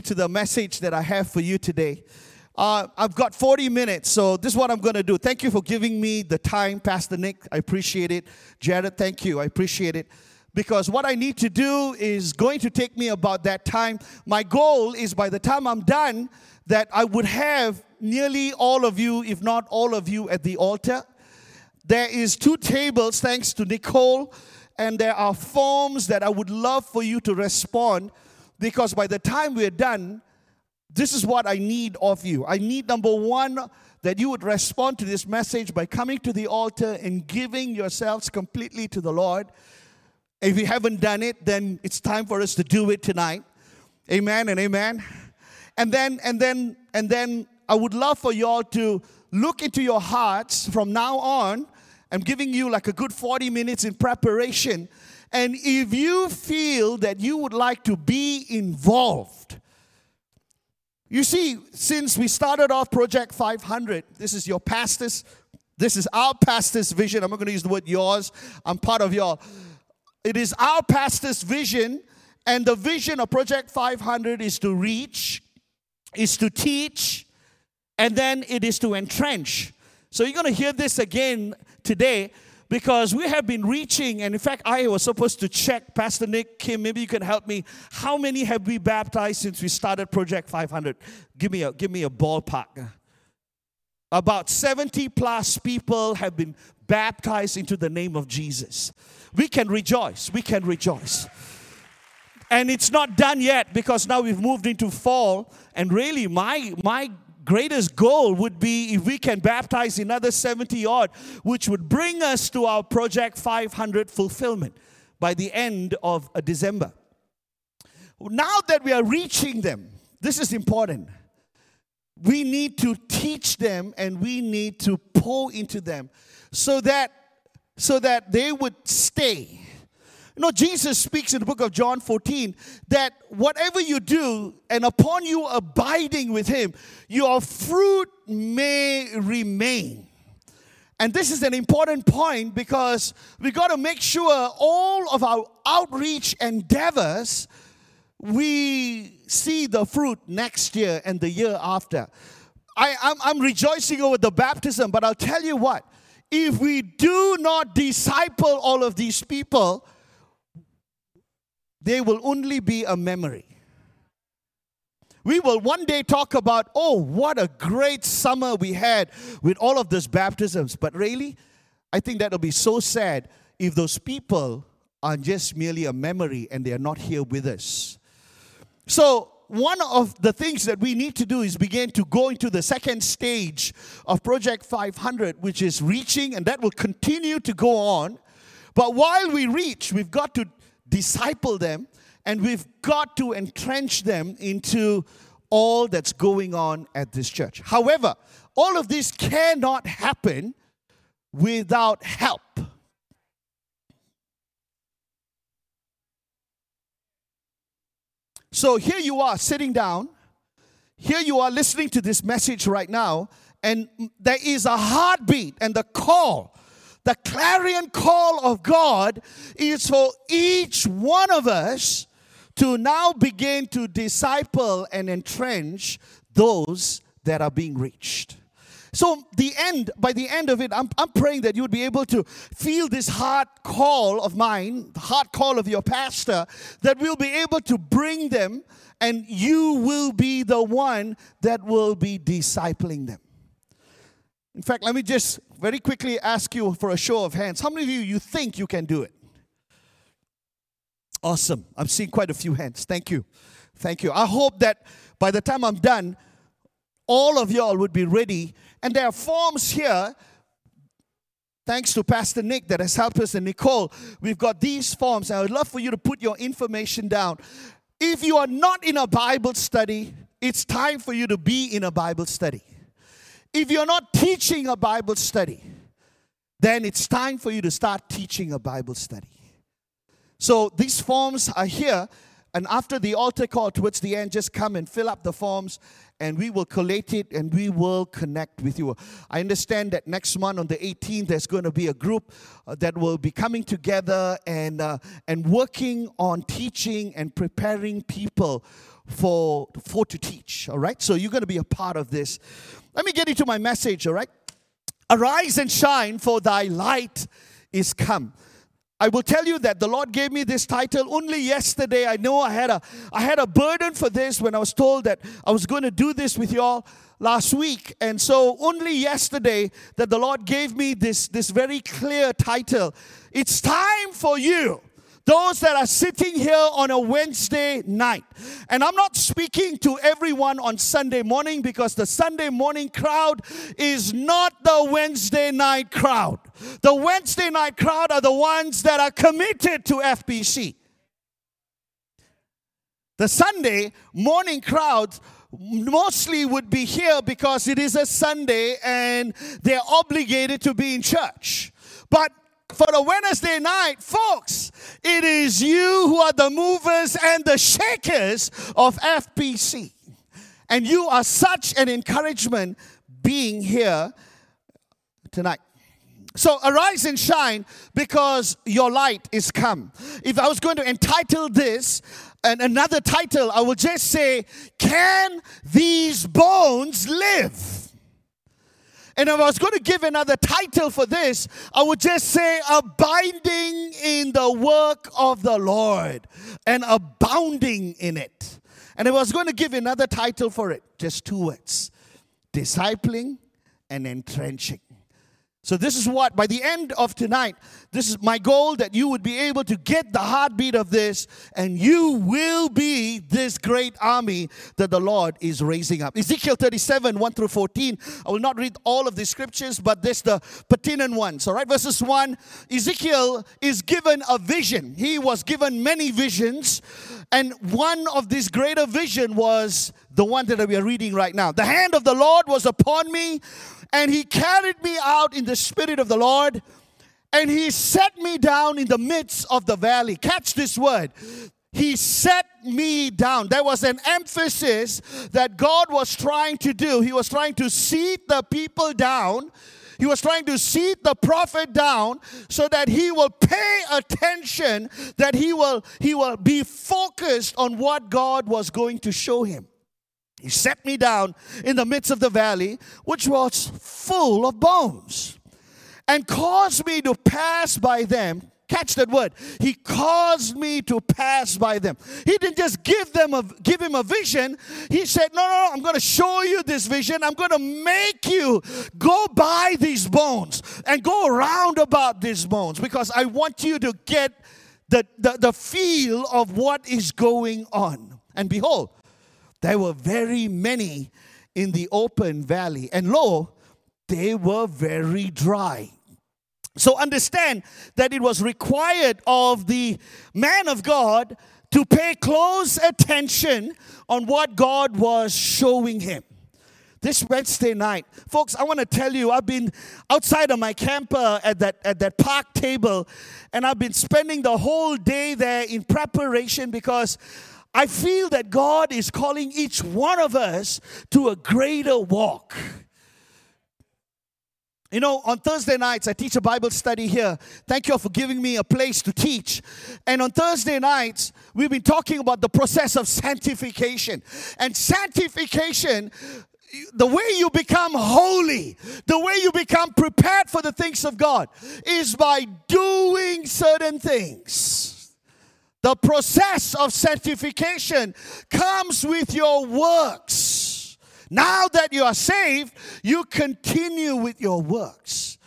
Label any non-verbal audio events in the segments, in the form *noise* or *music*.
to the message that I have for you today. Uh, I've got 40 minutes, so this is what I'm going to do. Thank you for giving me the time, Pastor Nick. I appreciate it. Jared, thank you. I appreciate it. Because what I need to do is going to take me about that time. My goal is by the time I'm done, that I would have nearly all of you, if not all of you, at the altar. There is two tables, thanks to Nicole, and there are forms that I would love for you to respond because by the time we're done, this is what I need of you. I need number one, that you would respond to this message by coming to the altar and giving yourselves completely to the Lord. If you haven't done it, then it's time for us to do it tonight. Amen and amen. And then, and then, and then I would love for y'all to look into your hearts from now on. I'm giving you like a good 40 minutes in preparation. And if you feel that you would like to be involved, you see, since we started off Project 500, this is your pastor's, this is our pastor's vision. I'm not going to use the word yours, I'm part of your. It is our pastor's vision, and the vision of Project 500 is to reach, is to teach, and then it is to entrench. So you're going to hear this again today because we have been reaching, and in fact, I was supposed to check, Pastor Nick, Kim, maybe you can help me. How many have we baptized since we started Project 500? Give me a, give me a ballpark. About 70 plus people have been baptized into the name of Jesus. We can rejoice. We can rejoice. And it's not done yet because now we've moved into fall. And really, my, my greatest goal would be if we can baptize another 70 odd, which would bring us to our Project 500 fulfillment by the end of uh, December. Now that we are reaching them, this is important. We need to teach them and we need to pour into them so that so that they would stay know, Jesus speaks in the book of John 14 that whatever you do, and upon you abiding with Him, your fruit may remain. And this is an important point because we got to make sure all of our outreach endeavors, we see the fruit next year and the year after. I, I'm, I'm rejoicing over the baptism, but I'll tell you what, if we do not disciple all of these people, they will only be a memory. We will one day talk about, oh, what a great summer we had with all of those baptisms. But really, I think that'll be so sad if those people are just merely a memory and they are not here with us. So, one of the things that we need to do is begin to go into the second stage of Project 500, which is reaching, and that will continue to go on. But while we reach, we've got to disciple them, and we've got to entrench them into all that's going on at this church. However, all of this cannot happen without help. So here you are sitting down. Here you are listening to this message right now, and there is a heartbeat and the call the clarion call of God is for each one of us to now begin to disciple and entrench those that are being reached. So the end, by the end of it, I'm, I'm praying that you would be able to feel this heart call of mine, the heart call of your pastor, that we'll be able to bring them and you will be the one that will be discipling them. In fact, let me just very quickly ask you for a show of hands. How many of you you think you can do it? Awesome. I'm seeing quite a few hands. Thank you. Thank you. I hope that by the time I'm done, all of y'all would be ready. And there are forms here. Thanks to Pastor Nick that has helped us and Nicole. We've got these forms. I would love for you to put your information down. If you are not in a Bible study, it's time for you to be in a Bible study. If you're not teaching a Bible study, then it's time for you to start teaching a Bible study. So these forms are here, and after the altar call towards the end, just come and fill up the forms, and we will collate it and we will connect with you. I understand that next month on the 18th, there's going to be a group uh, that will be coming together and, uh, and working on teaching and preparing people for, for to teach, all right? So you're going to be a part of this. Let me get into my message, all right? Arise and shine, for thy light is come. I will tell you that the Lord gave me this title only yesterday. I know I had a I had a burden for this when I was told that I was going to do this with y'all last week. And so only yesterday that the Lord gave me this this very clear title. It's time for you those that are sitting here on a Wednesday night. And I'm not speaking to everyone on Sunday morning because the Sunday morning crowd is not the Wednesday night crowd. The Wednesday night crowd are the ones that are committed to FPC. The Sunday morning crowd mostly would be here because it is a Sunday and they're obligated to be in church. But for the Wednesday night, folks, it is you who are the movers and the shakers of FPC. And you are such an encouragement being here tonight. So arise and shine because your light is come. If I was going to entitle this and another title, I would just say, Can these bones live? And if I was going to give another title for this, I would just say abiding in the work of the Lord and abounding in it. And if I was going to give another title for it, just two words discipling and entrenching. So, this is what, by the end of tonight, this is my goal that you would be able to get the heartbeat of this, and you will be this great army that the Lord is raising up. Ezekiel 37, 1 through 14. I will not read all of the scriptures, but this the pertinent ones. All right, verses 1 Ezekiel is given a vision. He was given many visions, and one of this greater vision was the one that we are reading right now. The hand of the Lord was upon me and he carried me out in the spirit of the Lord, and he set me down in the midst of the valley. Catch this word. He set me down. There was an emphasis that God was trying to do. He was trying to seat the people down. He was trying to seat the prophet down so that he will pay attention, that he will, he will be focused on what God was going to show him. He set me down in the midst of the valley, which was full of bones, and caused me to pass by them. Catch that word. He caused me to pass by them. He didn't just give them a give him a vision. He said, "No, no, no I'm going to show you this vision. I'm going to make you go by these bones and go around about these bones because I want you to get the, the, the feel of what is going on." And behold, there were very many in the open valley, and lo, they were very dry. So understand that it was required of the man of God to pay close attention on what God was showing him. This Wednesday night, folks, I want to tell you, I've been outside of my camper at that at that park table, and I've been spending the whole day there in preparation because I feel that God is calling each one of us to a greater walk. You know, on Thursday nights, I teach a Bible study here. Thank you for giving me a place to teach. And on Thursday nights, we've been talking about the process of sanctification. And sanctification, the way you become holy, the way you become prepared for the things of God, is by doing certain things. The process of sanctification comes with your works. Now that you are saved, you continue with your works.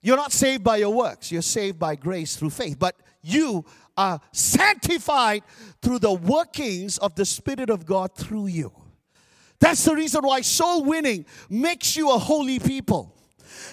You're not saved by your works, you're saved by grace through faith. But you are sanctified through the workings of the Spirit of God through you. That's the reason why soul winning makes you a holy people.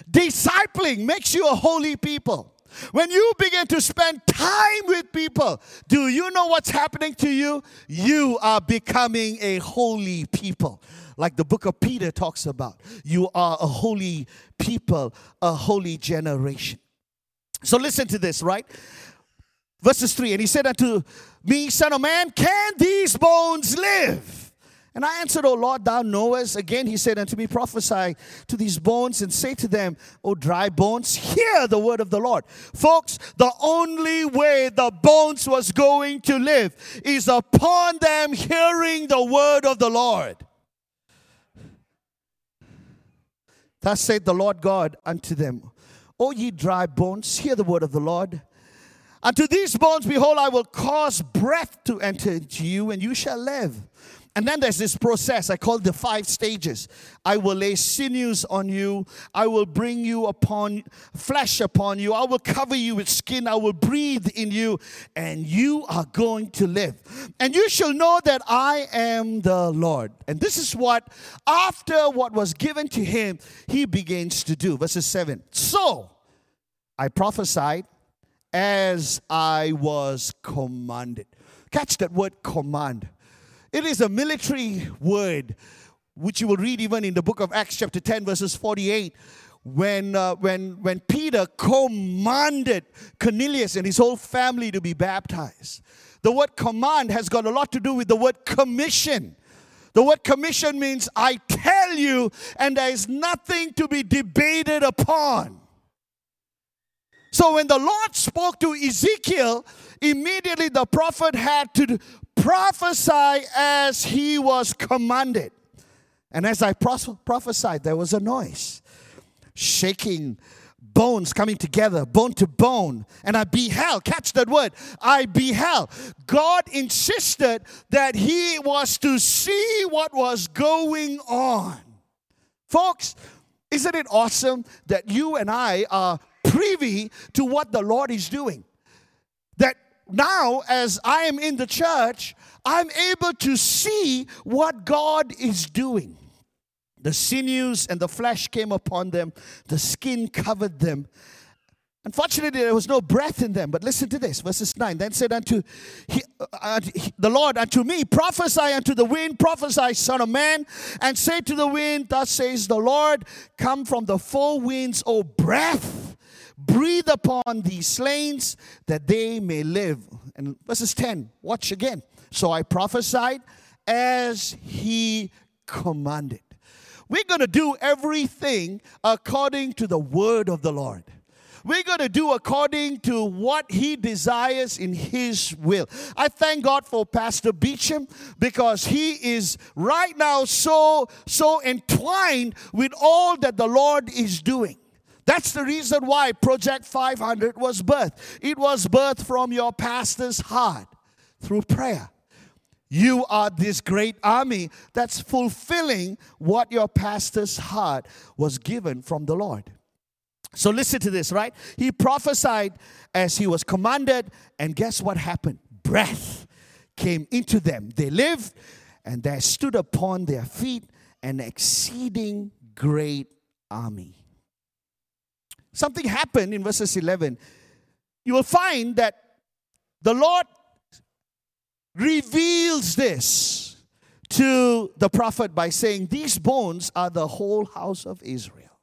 Discipling makes you a holy people. When you begin to spend time with people, do you know what's happening to you? You are becoming a holy people. Like the book of Peter talks about. You are a holy people, a holy generation. So listen to this, right? Verses 3 And he said unto me, Son of man, can these bones live? And I answered, O Lord, thou knowest. Again he said unto me, Prophesy to these bones and say to them, O dry bones, hear the word of the Lord. Folks, the only way the bones was going to live is upon them hearing the word of the Lord. Thus said the Lord God unto them, O ye dry bones, hear the word of the Lord. Unto these bones, behold, I will cause breath to enter into you, and you shall live. And then there's this process I call the five stages. I will lay sinews on you. I will bring you upon flesh upon you. I will cover you with skin. I will breathe in you, and you are going to live. And you shall know that I am the Lord. And this is what, after what was given to him, he begins to do. Verses 7. So I prophesied as I was commanded. Catch that word command. It is a military word, which you will read even in the book of Acts, chapter 10, verses 48. When, uh, when, when Peter commanded Cornelius and his whole family to be baptized. The word command has got a lot to do with the word commission. The word commission means I tell you, and there is nothing to be debated upon. So when the Lord spoke to Ezekiel, immediately the prophet had to prophesy as he was commanded. And as I prophesied, there was a noise, shaking bones coming together, bone to bone. And I beheld, catch that word, I beheld. God insisted that he was to see what was going on. Folks, isn't it awesome that you and I are privy to what the Lord is doing? That now, as I am in the church, I'm able to see what God is doing. The sinews and the flesh came upon them, the skin covered them. Unfortunately, there was no breath in them. But listen to this, verses 9. Then said unto he, uh, he, the Lord unto me, Prophesy unto the wind, prophesy, son of man, and say to the wind, Thus says the Lord, Come from the four winds, O breath breathe upon these slains that they may live. And verses 10, watch again. So I prophesied as he commanded. We're going to do everything according to the word of the Lord. We're going to do according to what He desires in His will. I thank God for Pastor Beecham because he is right now so, so entwined with all that the Lord is doing. That's the reason why Project 500 was birthed. It was birthed from your pastor's heart through prayer. You are this great army that's fulfilling what your pastor's heart was given from the Lord. So listen to this, right? He prophesied as he was commanded, and guess what happened? Breath came into them. They lived, and there stood upon their feet an exceeding great army. Something happened in verses 11. You will find that the Lord reveals this to the prophet by saying, These bones are the whole house of Israel.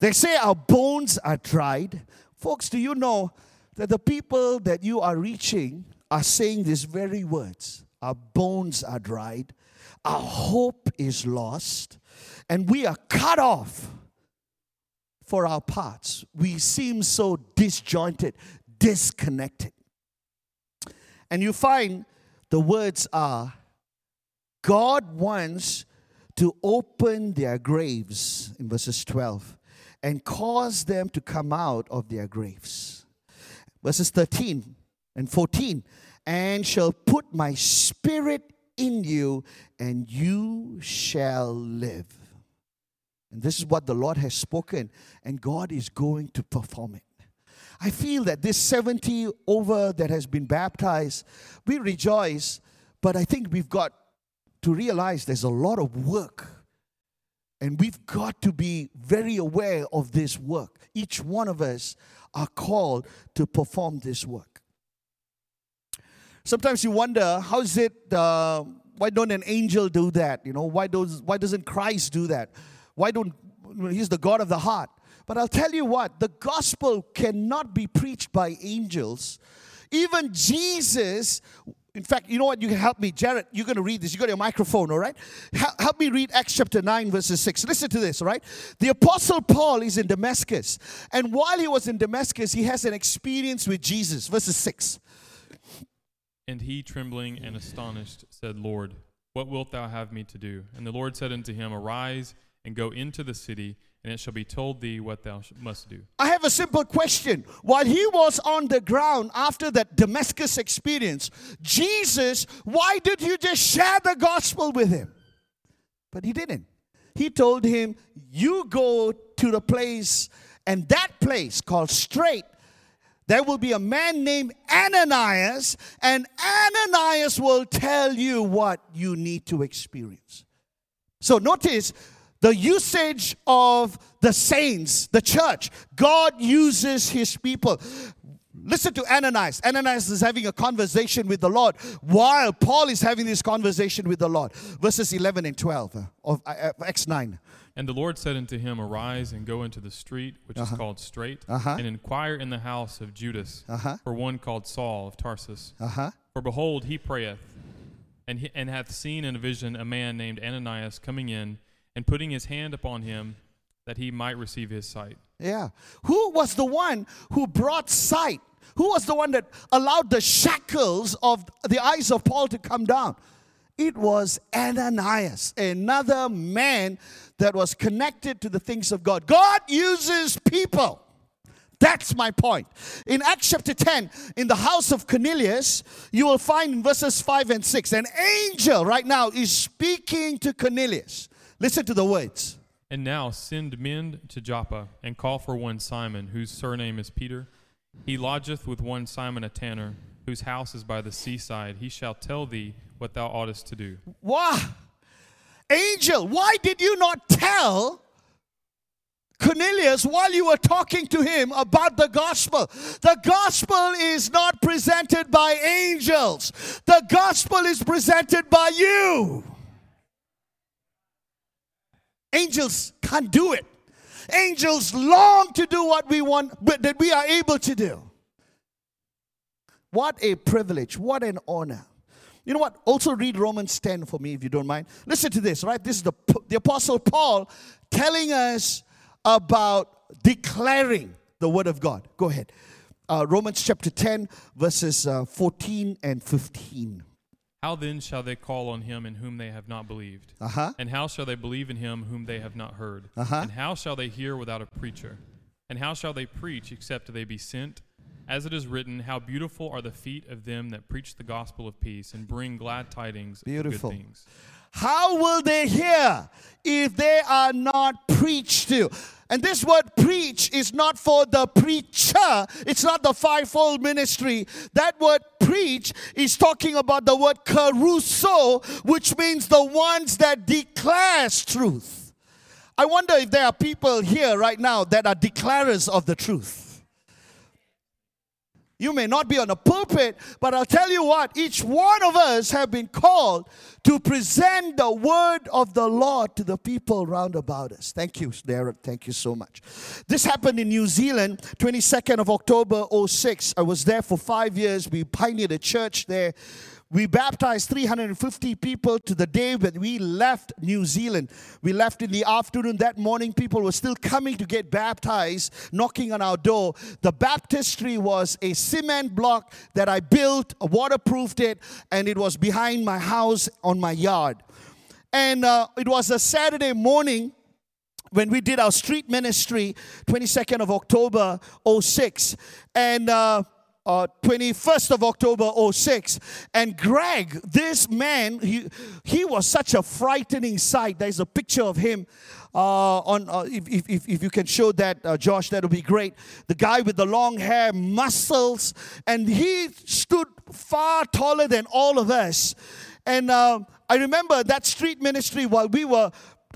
They say our bones are dried. Folks, do you know that the people that you are reaching are saying these very words? Our bones are dried, our hope is lost, and we are cut off for our parts. We seem so disjointed, disconnected. And you find the words are God wants to open their graves in verses 12 and cause them to come out of their graves. Verses 13 and 14 and shall put my spirit in you and you shall live. And this is what the Lord has spoken, and God is going to perform it. I feel that this 70 over that has been baptized, we rejoice, but I think we've got to realize there's a lot of work. And we've got to be very aware of this work. Each one of us are called to perform this work. Sometimes you wonder, how is it, uh, why don't an angel do that? You know, why, does, why doesn't Christ do that? Why don't, he's the God of the heart. But I'll tell you what, the gospel cannot be preached by angels. Even Jesus In fact, you know what? You can help me. Jared, you're going to read this. You got your microphone, all right? Help me read Acts chapter 9, verses 6. Listen to this, all right? The Apostle Paul is in Damascus. And while he was in Damascus, he has an experience with Jesus. Verses 6. And he, trembling and astonished, said, Lord, what wilt thou have me to do? And the Lord said unto him, Arise and go into the city, and it shall be told thee what thou must do. I have a simple question. While he was on the ground after that Damascus experience, Jesus, why did you just share the gospel with him? But he didn't. He told him, You go to the place, and that place called Straight, there will be a man named Ananias, and Ananias will tell you what you need to experience. So notice the usage of the saints, the church. God uses his people. Listen to Ananias. Ananias is having a conversation with the Lord while Paul is having this conversation with the Lord. Verses 11 and 12 uh, of uh, Acts 9. And the Lord said unto him, Arise and go into the street which is called Straight, Uh-huh. and inquire in the house of Judas Uh-huh. for one called Saul of Tarsus. Uh huh. For behold, he prayeth, and, he, and hath seen in a vision a man named Ananias coming in, and putting his hand upon him, that he might receive his sight. Yeah. Who was the one who brought sight? Who was the one that allowed the shackles of the eyes of Paul to come down? It was Ananias, another man that was connected to the things of God. God uses people. That's my point. In Acts chapter 10, in the house of Cornelius, you will find in verses 5 and 6, an angel right now is speaking to Cornelius. Listen to the words. And now send men to Joppa, and call for one Simon, whose surname is Peter. He lodgeth with one Simon a tanner, whose house is by the seaside. He shall tell thee what thou oughtest to do. Why? Angel, why did you not tell Cornelius while you were talking to him about the gospel? The gospel is not presented by angels, the gospel is presented by you. Angels can't do it. Angels long to do what we want, but that we are able to do. What a privilege, what an honor. You know what? Also read Romans 10 for me if you don't mind. Listen to this, right? This is the, the Apostle Paul telling us about declaring the Word of God. Go ahead. Uh, Romans chapter 10, verses uh, 14 and 15. How then shall they call on him in whom they have not believed? Uh huh. And how shall they believe in him whom they have not heard? Uh-huh. And how shall they hear without a preacher? And how shall they preach except they be sent? As it is written, How beautiful are the feet of them that preach the gospel of peace and bring glad tidings Beautiful. of good things. How will they hear if they are not preached to? And this word preach is not for the preacher, it's not the fivefold ministry. That word preach is talking about the word kerusso, which means the ones that declares truth. I wonder if there are people here right now that are declarers of the truth. You may not be on a pulpit, but I'll tell you what, each one of us have been called to present the word of the Lord to the people round about us. Thank you, Darren. Thank you so much. This happened in New Zealand, 22nd of October 06. I was there for five years. We pioneered a church there. We baptized 350 people to the day when we left New Zealand. We left in the afternoon. That morning, people were still coming to get baptized, knocking on our door. The baptistry was a cement block that I built, waterproofed it, and it was behind my house on my yard. And uh, it was a Saturday morning when we did our street ministry 22nd of october 06 and uh, uh, 21st of October 06. And Greg, this man, he, he was such a frightening sight. There's a picture of him uh, on, uh, if, if, if, you can show that, uh, Josh, that would be great. The guy with the long hair, muscles, and he stood far taller than all of us. And uh, I remember that street ministry while we were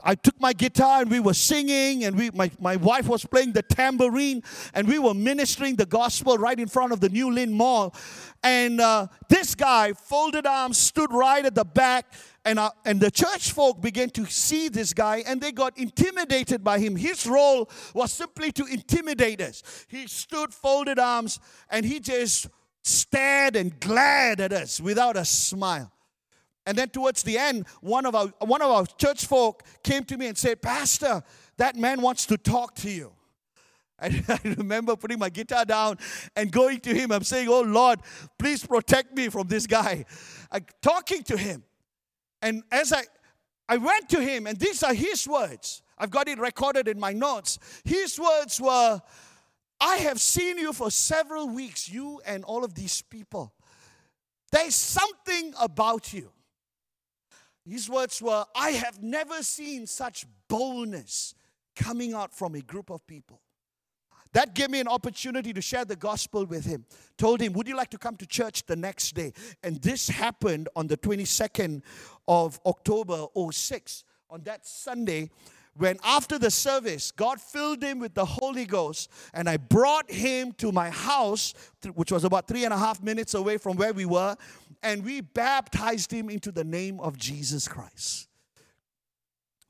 I took my guitar and we were singing, and we, my, my wife was playing the tambourine, and we were ministering the gospel right in front of the New Lynn Mall. And uh, this guy, folded arms, stood right at the back, and, uh, and the church folk began to see this guy, and they got intimidated by him. His role was simply to intimidate us. He stood folded arms, and he just stared and glared at us without a smile. And then towards the end, one of our one of our church folk came to me and said, Pastor, that man wants to talk to you. *laughs* And I remember putting my guitar down and going to him. I'm saying, Oh Lord, please protect me from this guy. I'm talking to him. And as I I went to him, and these are his words. I've got it recorded in my notes. His words were, I have seen you for several weeks, you and all of these people. There's something about you. His words were, I have never seen such boldness coming out from a group of people. That gave me an opportunity to share the gospel with him. Told him, Would you like to come to church the next day? And this happened on the 22nd of October 06. On that Sunday, when after the service, God filled him with the Holy Ghost, and I brought him to my house, which was about three and a half minutes away from where we were, and we baptized him into the name of Jesus Christ.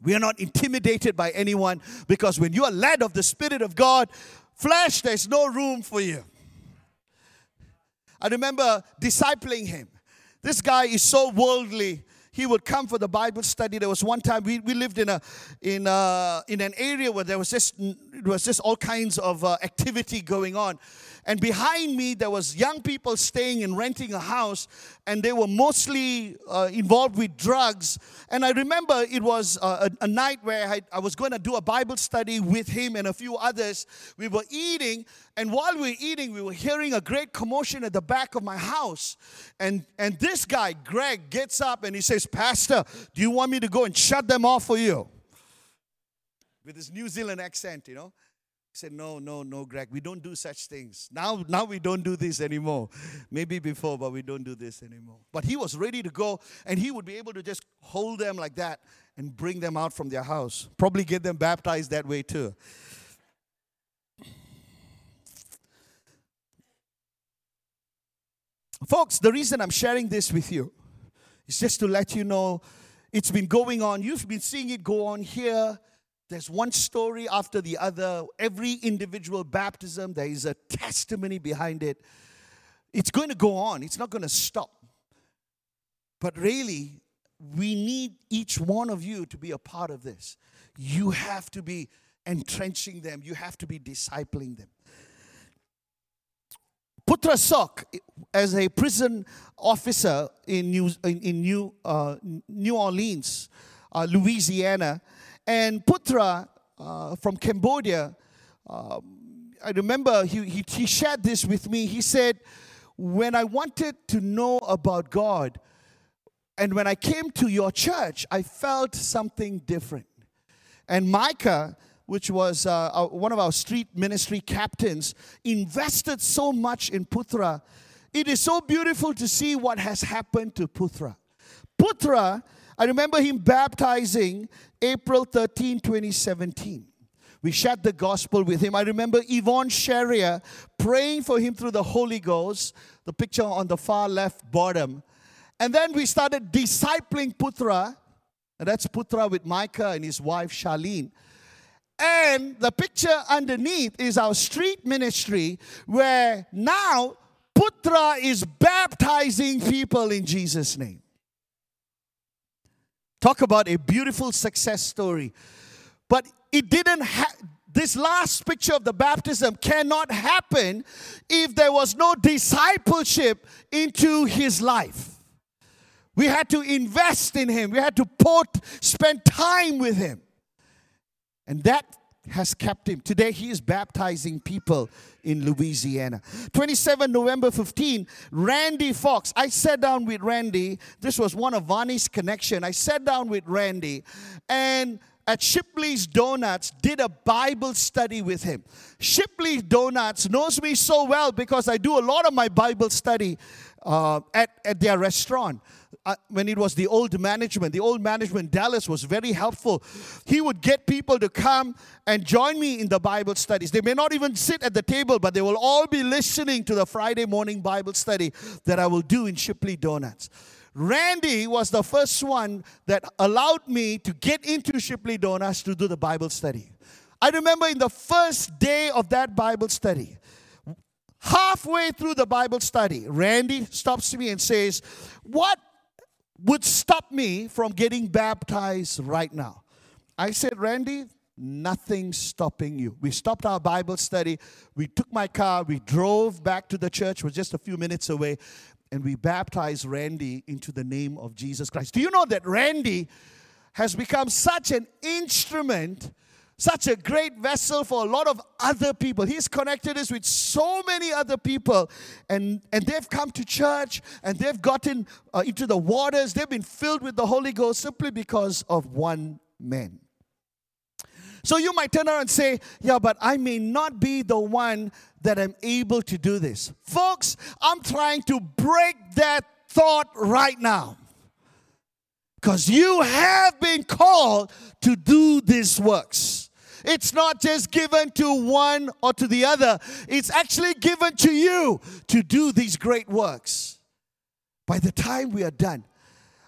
We are not intimidated by anyone because when you are led of the Spirit of God, Flesh, there's no room for you. I remember discipling him. This guy is so worldly. He would come for the Bible study. There was one time we, we lived in a in a, in an area where there was just was just all kinds of uh, activity going on, and behind me, there was young people staying and renting a house, and they were mostly uh, involved with drugs. And I remember it was uh, a, a, night where I, I was going to do a Bible study with him and a few others. We were eating, and while we were eating, we were hearing a great commotion at the back of my house. And, and this guy, Greg, gets up and he says, Pastor, do you want me to go and shut them off for you? With his New Zealand accent, you know. He said, No, no, no, Greg, we don't do such things. Now, now we don't do this anymore. Maybe before, but we don't do this anymore. But he was ready to go, and he would be able to just hold them like that and bring them out from their house. Probably get them baptized that way too. Folks, the reason I'm sharing this with you is just to let you know it's been going on. You've been seeing it go on here there's one story after the other. Every individual baptism, there is a testimony behind it. It's going to go on, it's not going to stop. But really, we need each one of you to be a part of this. You have to be entrenching them, you have to be discipling them. Putra Sok, as a prison officer in New, in, in New, uh, New Orleans, uh, Louisiana, and Putra uh, from Cambodia, um, I remember he, he, he shared this with me. He said, When I wanted to know about God, and when I came to your church, I felt something different. And Micah, which was uh, one of our street ministry captains, invested so much in Putra. It is so beautiful to see what has happened to Putra. Putra I remember him baptizing April 13, 2017. We shared the gospel with him. I remember Yvonne Sharia praying for him through the Holy Ghost, the picture on the far left bottom. And then we started discipling Putra, and that's Putra with Micah and his wife Charlene. And the picture underneath is our street ministry where now Putra is baptizing people in Jesus' name. Talk about a beautiful success story. But it didn't ha- this last picture of the baptism cannot happen if there was no discipleship into his life. We had to invest in him. We had to put, spend time with him. And that has kept him. Today he is baptizing people in Louisiana. 27 November 15, Randy Fox. I sat down with Randy. This was one of Vani's connection. I sat down with Randy and at Shipley's Donuts did a Bible study with him. Shipley's Donuts knows me so well because I do a lot of my Bible study uh, at, at their restaurant uh, when it was the old management, the old management, Dallas was very helpful. He would get people to come and join me in the Bible studies. They may not even sit at the table, but they will all be listening to the Friday morning Bible study that I will do in Shipley Donuts. Randy was the first one that allowed me to get into Shipley Donuts to do the Bible study. I remember in the first day of that Bible study, Halfway through the Bible study, Randy stops me and says, What would stop me from getting baptized right now? I said, Randy, nothing stopping you. We stopped our Bible study. We took my car. We drove back to the church. It was just a few minutes away. And we baptized Randy into the name of Jesus Christ. Do you know that Randy has become such an instrument, such a great vessel for a lot of other people? He's connected us with so many other people. And, and they've come to church and they've gotten uh, into the waters. They've been filled with the Holy Ghost simply because of one man. So you might turn around and say, Yeah, but I may not be the one that I'm able to do this. Folks, I'm trying to break that thought right now. Because you have been called to do these works. It's not just given to one or to the other, it's actually given to you to do these great works. By the time we are done,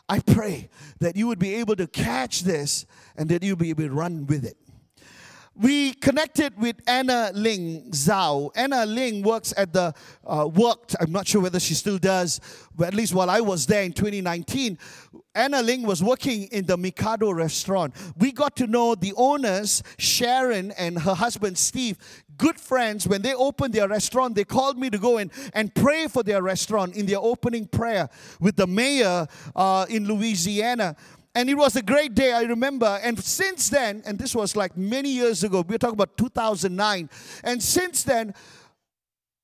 I pray that you would be able to catch this and that you'll be able to run with it we connected with Anna Ling Zhao. Anna Ling works at the, uh, worked, I'm not sure whether she still does, but at least while I was there in 2019, Anna Ling was working in the Mikado restaurant. We got to know the owners, Sharon and her husband Steve, good friends. When they opened their restaurant, they called me to go in and pray for their restaurant in their opening prayer with the mayor uh, in Louisiana. And it was a great day, I remember. And since then, and this was like many years ago, we're talking about 2009. And since then,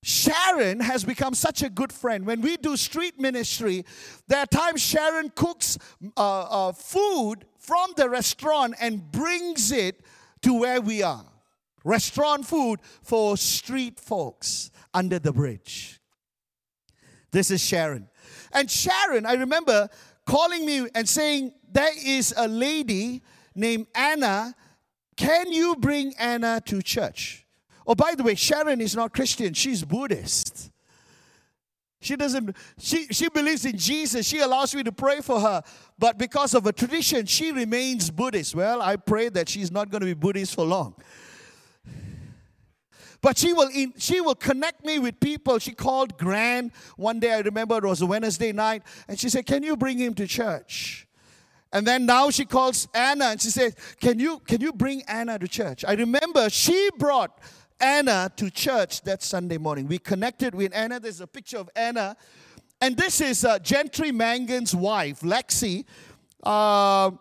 Sharon has become such a good friend. When we do street ministry, there are times Sharon cooks uh, uh, food from the restaurant and brings it to where we are. Restaurant food for street folks under the bridge. This is Sharon. And Sharon, I remember calling me and saying, There is a lady named Anna. Can you bring Anna to church? Oh, by the way, Sharon is not Christian, she's Buddhist. She doesn't, she, she believes in Jesus. She allows me to pray for her. But because of a tradition, she remains Buddhist. Well, I pray that she's not going to be Buddhist for long. But she will, in, she will connect me with people. She called Gran one day, I remember it was a Wednesday night, and she said, Can you bring him to church? And then now she calls Anna and she says, Can you, can you bring Anna to church? I remember she brought Anna to church that Sunday morning. We connected with Anna. There's a picture of Anna. And this is uh, Gentry Mangun's wife, Lexi. Uh,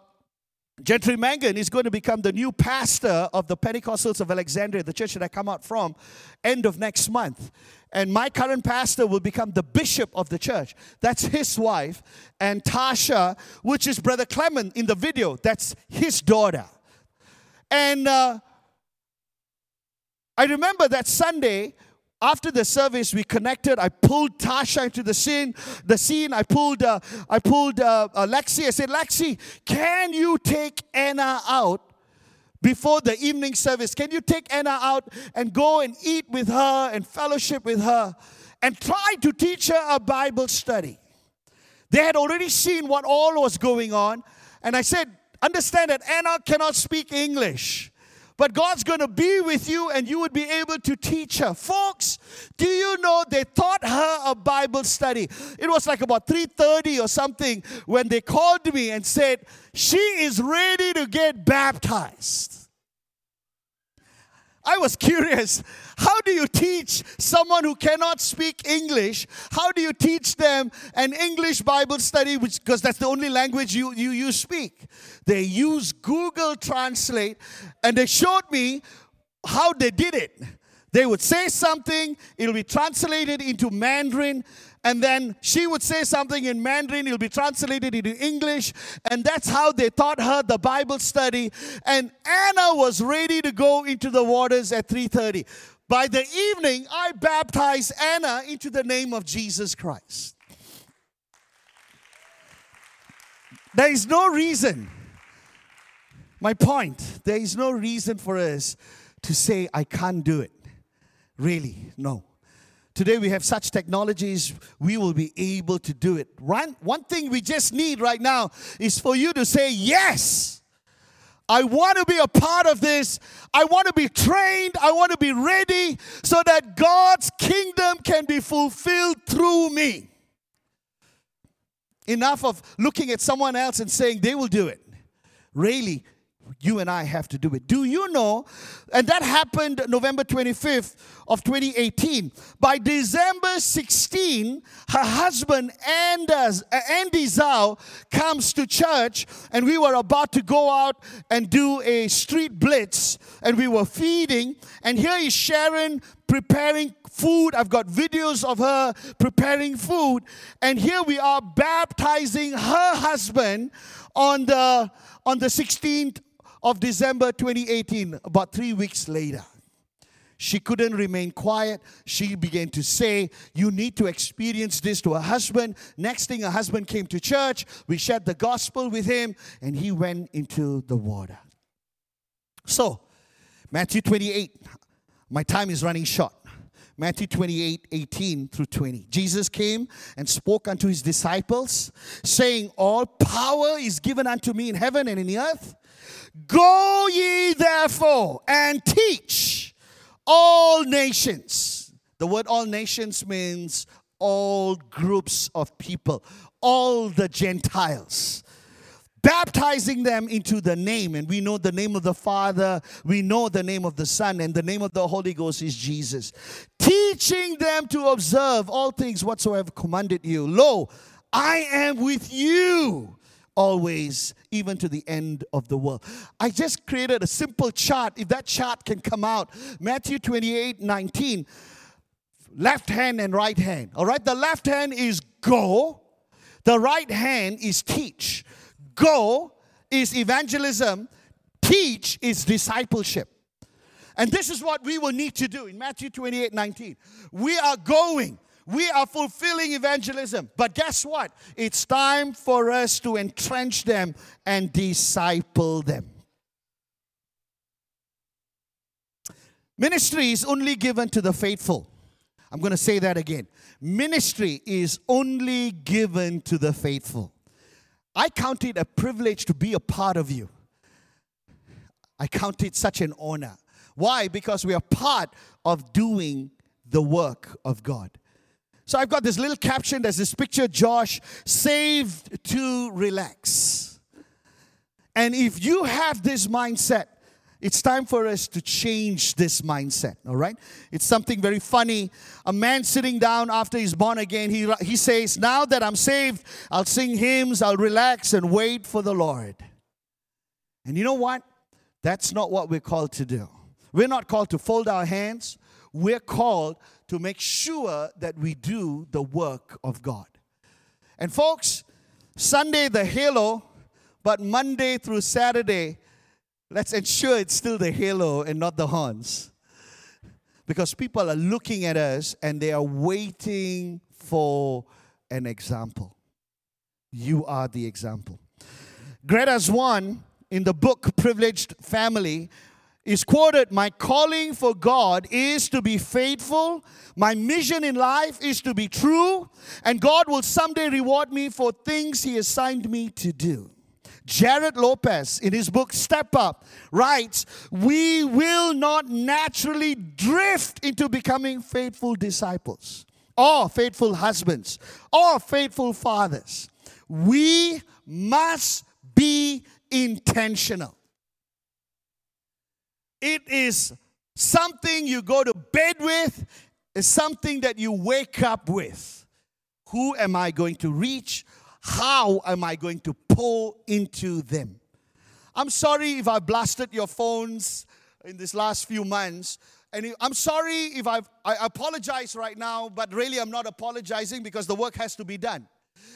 Gentry Mangun is going to become the new pastor of the Pentecostals of Alexandria, the church that I come out from, end of next month. And my current pastor will become the bishop of the church. That's his wife. And Tasha, which is Brother Clement in the video, that's his daughter. And uh, I remember that Sunday, after the service we connected. I pulled tasha into the scene the scene. I pulled uh, i pulled uh, uh, lexi. I said lexi can you take anna out before the evening service? Can you take anna out and go and eat with her and fellowship with her and try to teach her a bible study? They had already seen what all was going on. And i said understand that anna cannot speak english but God's going to be with you and you would be able to teach her. Folks, do you know they taught her a Bible study? It was like about 3:30 or something when they called me and said, "She is ready to get baptized." I was *laughs* curious. How do you teach someone who cannot speak English? How do you teach them an English Bible study, which because that's the only language you, you, you speak? They use Google Translate and they showed me how they did it. They would say something, it'll be translated into Mandarin, and then she would say something in Mandarin, it'll be translated into English, and that's how they taught her the Bible study. And Anna was ready to go into the waters at 3:30. By the evening, I baptized Anna into the name of Jesus Christ. There is no reason. My point, there is no reason for us to say, I can't do it. Really, no. Today we have such technologies, we will be able to do it. One, one thing we just need right now is for you to say, Yes, I want to be a part of this. I want to be trained. I want to be ready so that God's kingdom can be fulfilled through me. Enough of looking at someone else and saying they will do it. Really, you and I have to do it. Do you know? And that happened November 25th of 2018. By December 16, her husband Anders, uh, Andy Zhao comes to church, and we were about to go out and do a street blitz, and we were feeding. And here is Sharon preparing food. I've got videos of her preparing food, and here we are baptizing her husband on the on the 16th of December 2018, about three weeks later. She couldn't remain quiet. She began to say, You need to experience this to her husband. Next thing, her husband came to church. We shared the gospel with him, and he went into the water. So, Matthew 28, my time is running short. Matthew 28, 18 through 20. Jesus came and spoke unto his disciples, saying, All power is given unto me in heaven and in the earth. Go ye therefore and teach all nations. The word all nations means all groups of people, all the Gentiles. Baptizing them into the name, and we know the name of the Father, we know the name of the Son, and the name of the Holy Ghost is Jesus. Teaching them to observe all things whatsoever commanded you. Lo, I am with you always, even to the end of the world. I just created a simple chart. If that chart can come out, Matthew 28 19, left hand and right hand. All right, the left hand is go, the right hand is teach. Go is evangelism, teach is discipleship. And this is what we will need to do in Matthew 28 19. We are going we are fulfilling evangelism. But guess what? It's time for us to entrench them and disciple them. Ministry is only given to the faithful. I'm going to say that again. Ministry is only given to the faithful. I count it a privilege to be a part of you. I count it such an honor. Why? Because we are part of doing the work of God. So I've got this little caption. There's this picture Josh saved to relax. And if you have this mindset, it's time for us to change this mindset, all right? It's something very funny. A man sitting down after he's born again, he, he says, Now that I'm saved, I'll sing hymns, I'll relax and wait for the Lord. And you know what? That's not what we're called to do. We're not called to fold our hands, we're called to make sure that we do the work of God. And folks, Sunday the halo, but Monday through Saturday, let's ensure it's still the halo and not the horns. Because people are looking at us and they are waiting for an example. You are the example. Greta Swan in the book Privileged Family is quoted My calling for God is to be faithful, my mission in life is to be true, and God will someday reward me for things He assigned me to do. Jared Lopez, in his book Step Up, writes, We will not naturally drift into becoming faithful disciples, or faithful husbands, or faithful fathers. We must be intentional. It is something you go to bed with, it's something that you wake up with. Who am I going to reach? How am I going to pour into them? I'm sorry if I blasted your phones in this last few months. And I'm sorry if I've, I apologize right now, but really I'm not apologizing because the work has to be done.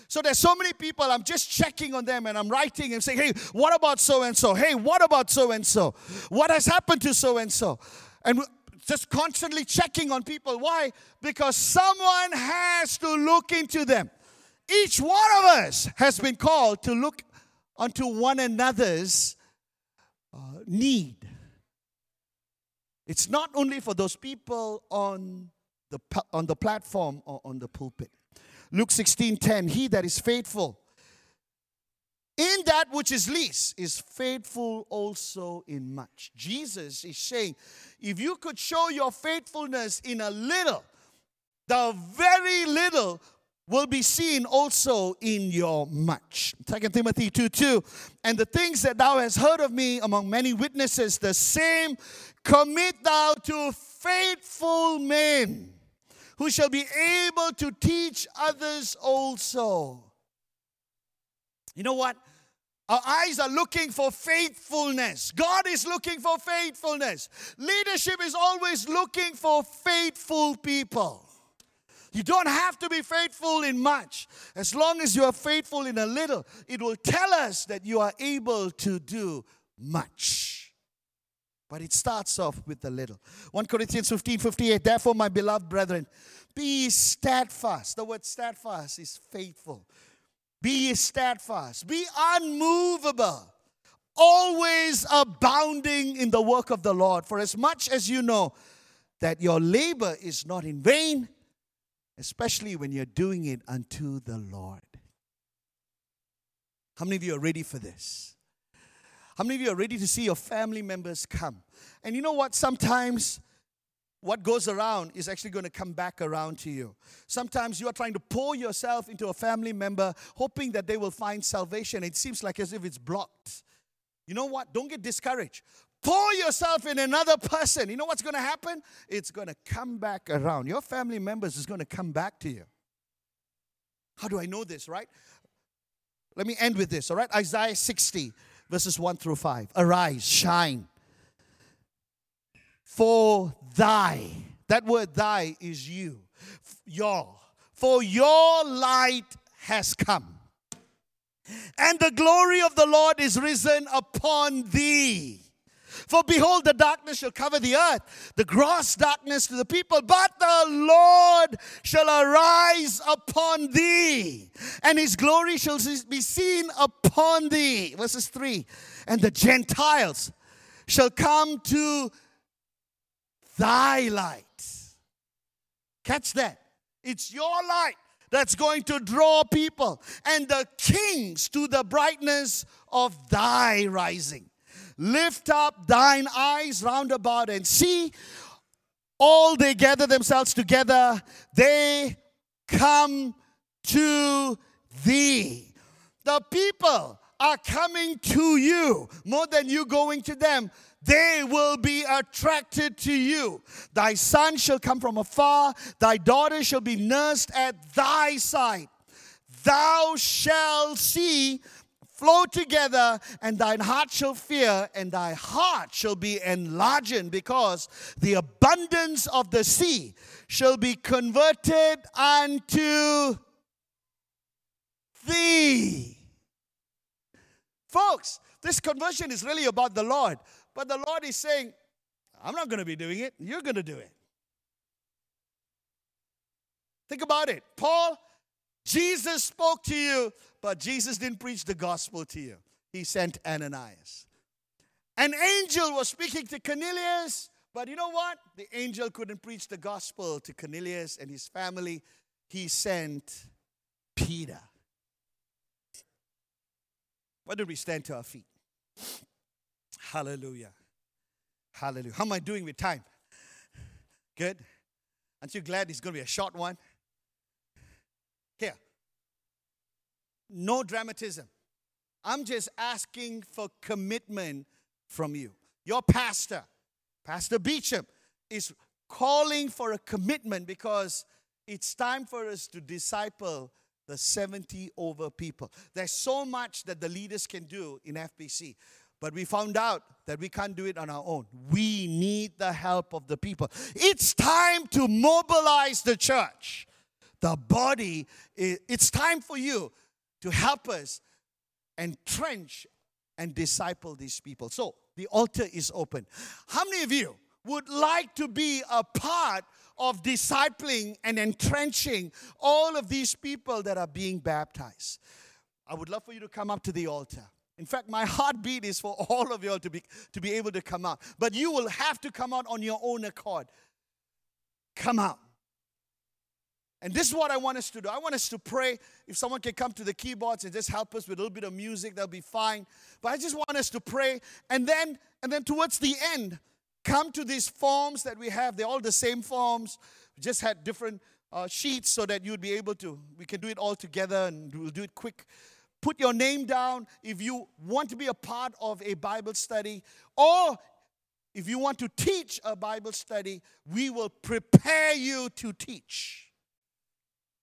So there's so many people, I'm just checking on them and I'm writing and saying, hey, what about so and so? Hey, what about so and so? What has happened to so and so? And just constantly checking on people. Why? Because someone has to look into them. Each one of us has been called to look unto one another's uh, need. It's not only for those people on the, on the platform or on the pulpit. Luke 16 10, he that is faithful in that which is least is faithful also in much. Jesus is saying, if you could show your faithfulness in a little, the very little will be seen also in your much. 2 Timothy 2 2. And the things that thou hast heard of me among many witnesses, the same commit thou to faithful men who shall be able to teach others also. You know what? Our eyes are looking for faithfulness. God is looking for faithfulness. Leadership is always looking for faithful people. You don't have to be faithful in much. As long as you are faithful in a little, it will tell us that you are able to do much. But it starts off with a little. 1 Corinthians 15 58. Therefore, my beloved brethren, be steadfast. The word steadfast is faithful. Be steadfast. Be unmovable. Always abounding in the work of the Lord. For as much as you know that your labor is not in vain especially when you're doing it unto the Lord. How many of you are ready for this? How many of you are ready to see your family members come? And you know what? Sometimes what goes around is actually going to come back around to you. Sometimes you are trying to pour yourself into a family member, hoping that they will find salvation. It seems like as if it's blocked. You know what? Don't get discouraged pour yourself in another person, you know what's going to happen? It's going to come back around. Your family members is going to come back to you. How do I know this, right? Let me end with this, all right? Isaiah 60, verses 1 through 5. Arise, shine. For thy, that word thy is you, your. For your light has come, and the glory of the Lord is risen upon thee. For behold, the darkness shall cover the earth, the gross darkness to the people, but the Lord shall arise upon thee, and his glory shall be seen upon thee. Verses 3 And the Gentiles shall come to thy light. Catch that. It's your light that's going to draw people, and the kings to the brightness of thy rising. Lift up thine eyes round about and see. All they gather themselves together, they come to thee. The people are coming to you more than you going to them. They will be attracted to you. Thy son shall come from afar, thy daughter shall be nursed at thy side. Thou shalt see flow together, and thine heart shall fear, and thy heart shall be enlarged, because the abundance of the sea shall be converted unto thee. Folks, this conversion is really about the Lord, but the Lord is saying, I'm not going to be doing it, you're going to do it. Think about it. Paul, Jesus spoke to you but Jesus didn't preach the gospel to you, he sent Ananias. An angel was speaking to Cornelius, but you know what? The angel couldn't preach the gospel to Cornelius and his family. He sent Peter. Why don't we stand to our feet? Hallelujah. Hallelujah. How am I doing with time? Good? Aren't you glad it's going to be a short one? Here, no dramatism. I'm just asking for commitment from you. Your pastor, Pastor Beecham, is calling for a commitment because it's time for us to disciple the 70 over people. There's so much that the leaders can do in FPC, but we found out that we can't do it on our own. We need the help of the people. It's time to mobilize the church, the body. It's time for you to help us entrench and disciple these people. So the altar is open. How many of you would like to be a part of discipling and entrenching all of these people that are being baptized? I would love for you to come up to the altar. In fact, my heartbeat is for all of you all to be, to be able to come out. But you will have to come out on your own accord. Come out. And this is what I want us to do. I want us to pray. If someone can come to the keyboards and just help us with a little bit of music, that'll be fine. But I just want us to pray. And then, and then towards the end, come to these forms that we have. They're all the same forms. We just had different uh, sheets so that you'd be able to, we can do it all together and we'll do it quick. Put your name down if you want to be a part of a Bible study or if you want to teach a Bible study, we will prepare you to teach.